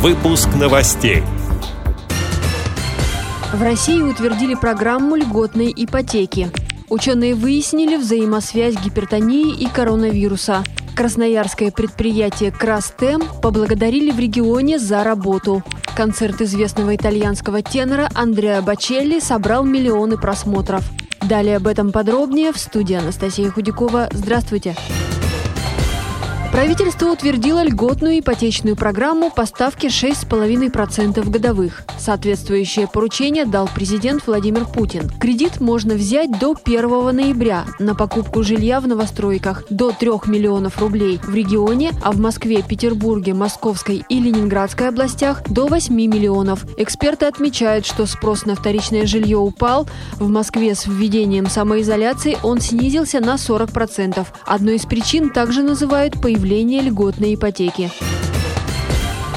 Выпуск новостей. В России утвердили программу льготной ипотеки. Ученые выяснили взаимосвязь гипертонии и коронавируса. Красноярское предприятие «Крастем» поблагодарили в регионе за работу. Концерт известного итальянского тенора Андреа Бачелли собрал миллионы просмотров. Далее об этом подробнее в студии Анастасия Худякова. Здравствуйте! Здравствуйте! Правительство утвердило льготную ипотечную программу по ставке 6,5% годовых. Соответствующее поручение дал президент Владимир Путин. Кредит можно взять до 1 ноября на покупку жилья в новостройках до 3 миллионов рублей в регионе, а в Москве, Петербурге, Московской и Ленинградской областях до 8 миллионов. Эксперты отмечают, что спрос на вторичное жилье упал. В Москве с введением самоизоляции он снизился на 40%. Одной из причин также называют появление появления льготной ипотеки.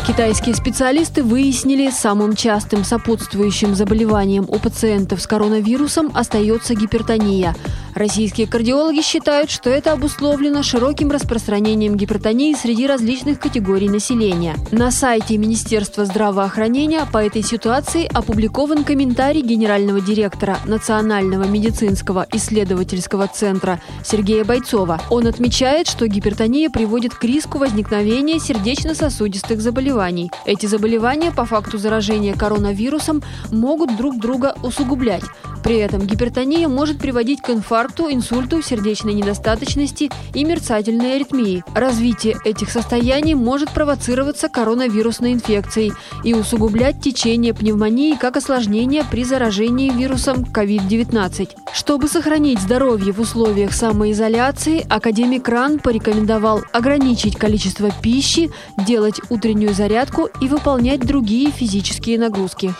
Китайские специалисты выяснили, самым частым сопутствующим заболеванием у пациентов с коронавирусом остается гипертония – Российские кардиологи считают, что это обусловлено широким распространением гипертонии среди различных категорий населения. На сайте Министерства здравоохранения по этой ситуации опубликован комментарий генерального директора Национального медицинского исследовательского центра Сергея Бойцова. Он отмечает, что гипертония приводит к риску возникновения сердечно-сосудистых заболеваний. Эти заболевания по факту заражения коронавирусом могут друг друга усугублять. При этом гипертония может приводить к инфаркту, инсульту, сердечной недостаточности и мерцательной аритмии. Развитие этих состояний может провоцироваться коронавирусной инфекцией и усугублять течение пневмонии как осложнение при заражении вирусом COVID-19. Чтобы сохранить здоровье в условиях самоизоляции, академик РАН порекомендовал ограничить количество пищи, делать утреннюю зарядку и выполнять другие физические нагрузки.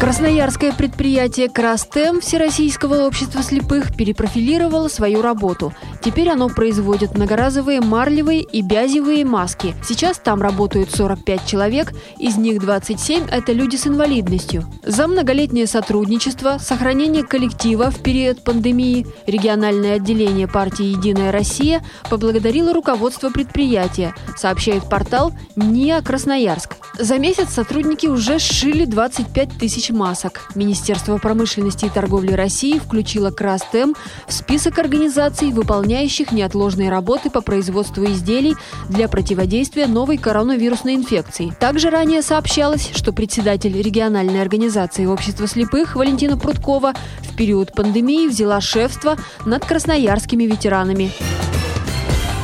Красноярское предприятие «Крастем» Всероссийского общества слепых перепрофилировало свою работу. Теперь оно производит многоразовые марлевые и бязевые маски. Сейчас там работают 45 человек, из них 27 – это люди с инвалидностью. За многолетнее сотрудничество, сохранение коллектива в период пандемии региональное отделение партии «Единая Россия» поблагодарило руководство предприятия, сообщает портал НИА Красноярск. За месяц сотрудники уже сшили 25 тысяч масок. Министерство промышленности и торговли России включило Крастем в список организаций, выполняющих неотложные работы по производству изделий для противодействия новой коронавирусной инфекции. Также ранее сообщалось, что председатель региональной организации общества слепых Валентина Пруткова в период пандемии взяла шефство над красноярскими ветеранами.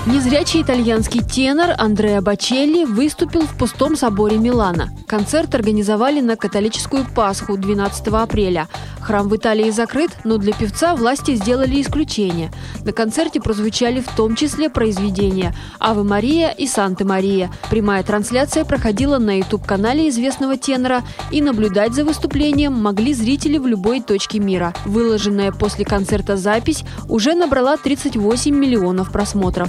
Незрячий итальянский тенор Андреа Бачелли выступил в пустом соборе Милана. Концерт организовали на католическую Пасху 12 апреля. Храм в Италии закрыт, но для певца власти сделали исключение. На концерте прозвучали в том числе произведения «Аве Мария» и «Санта Мария». Прямая трансляция проходила на YouTube-канале известного тенора, и наблюдать за выступлением могли зрители в любой точке мира. Выложенная после концерта запись уже набрала 38 миллионов просмотров.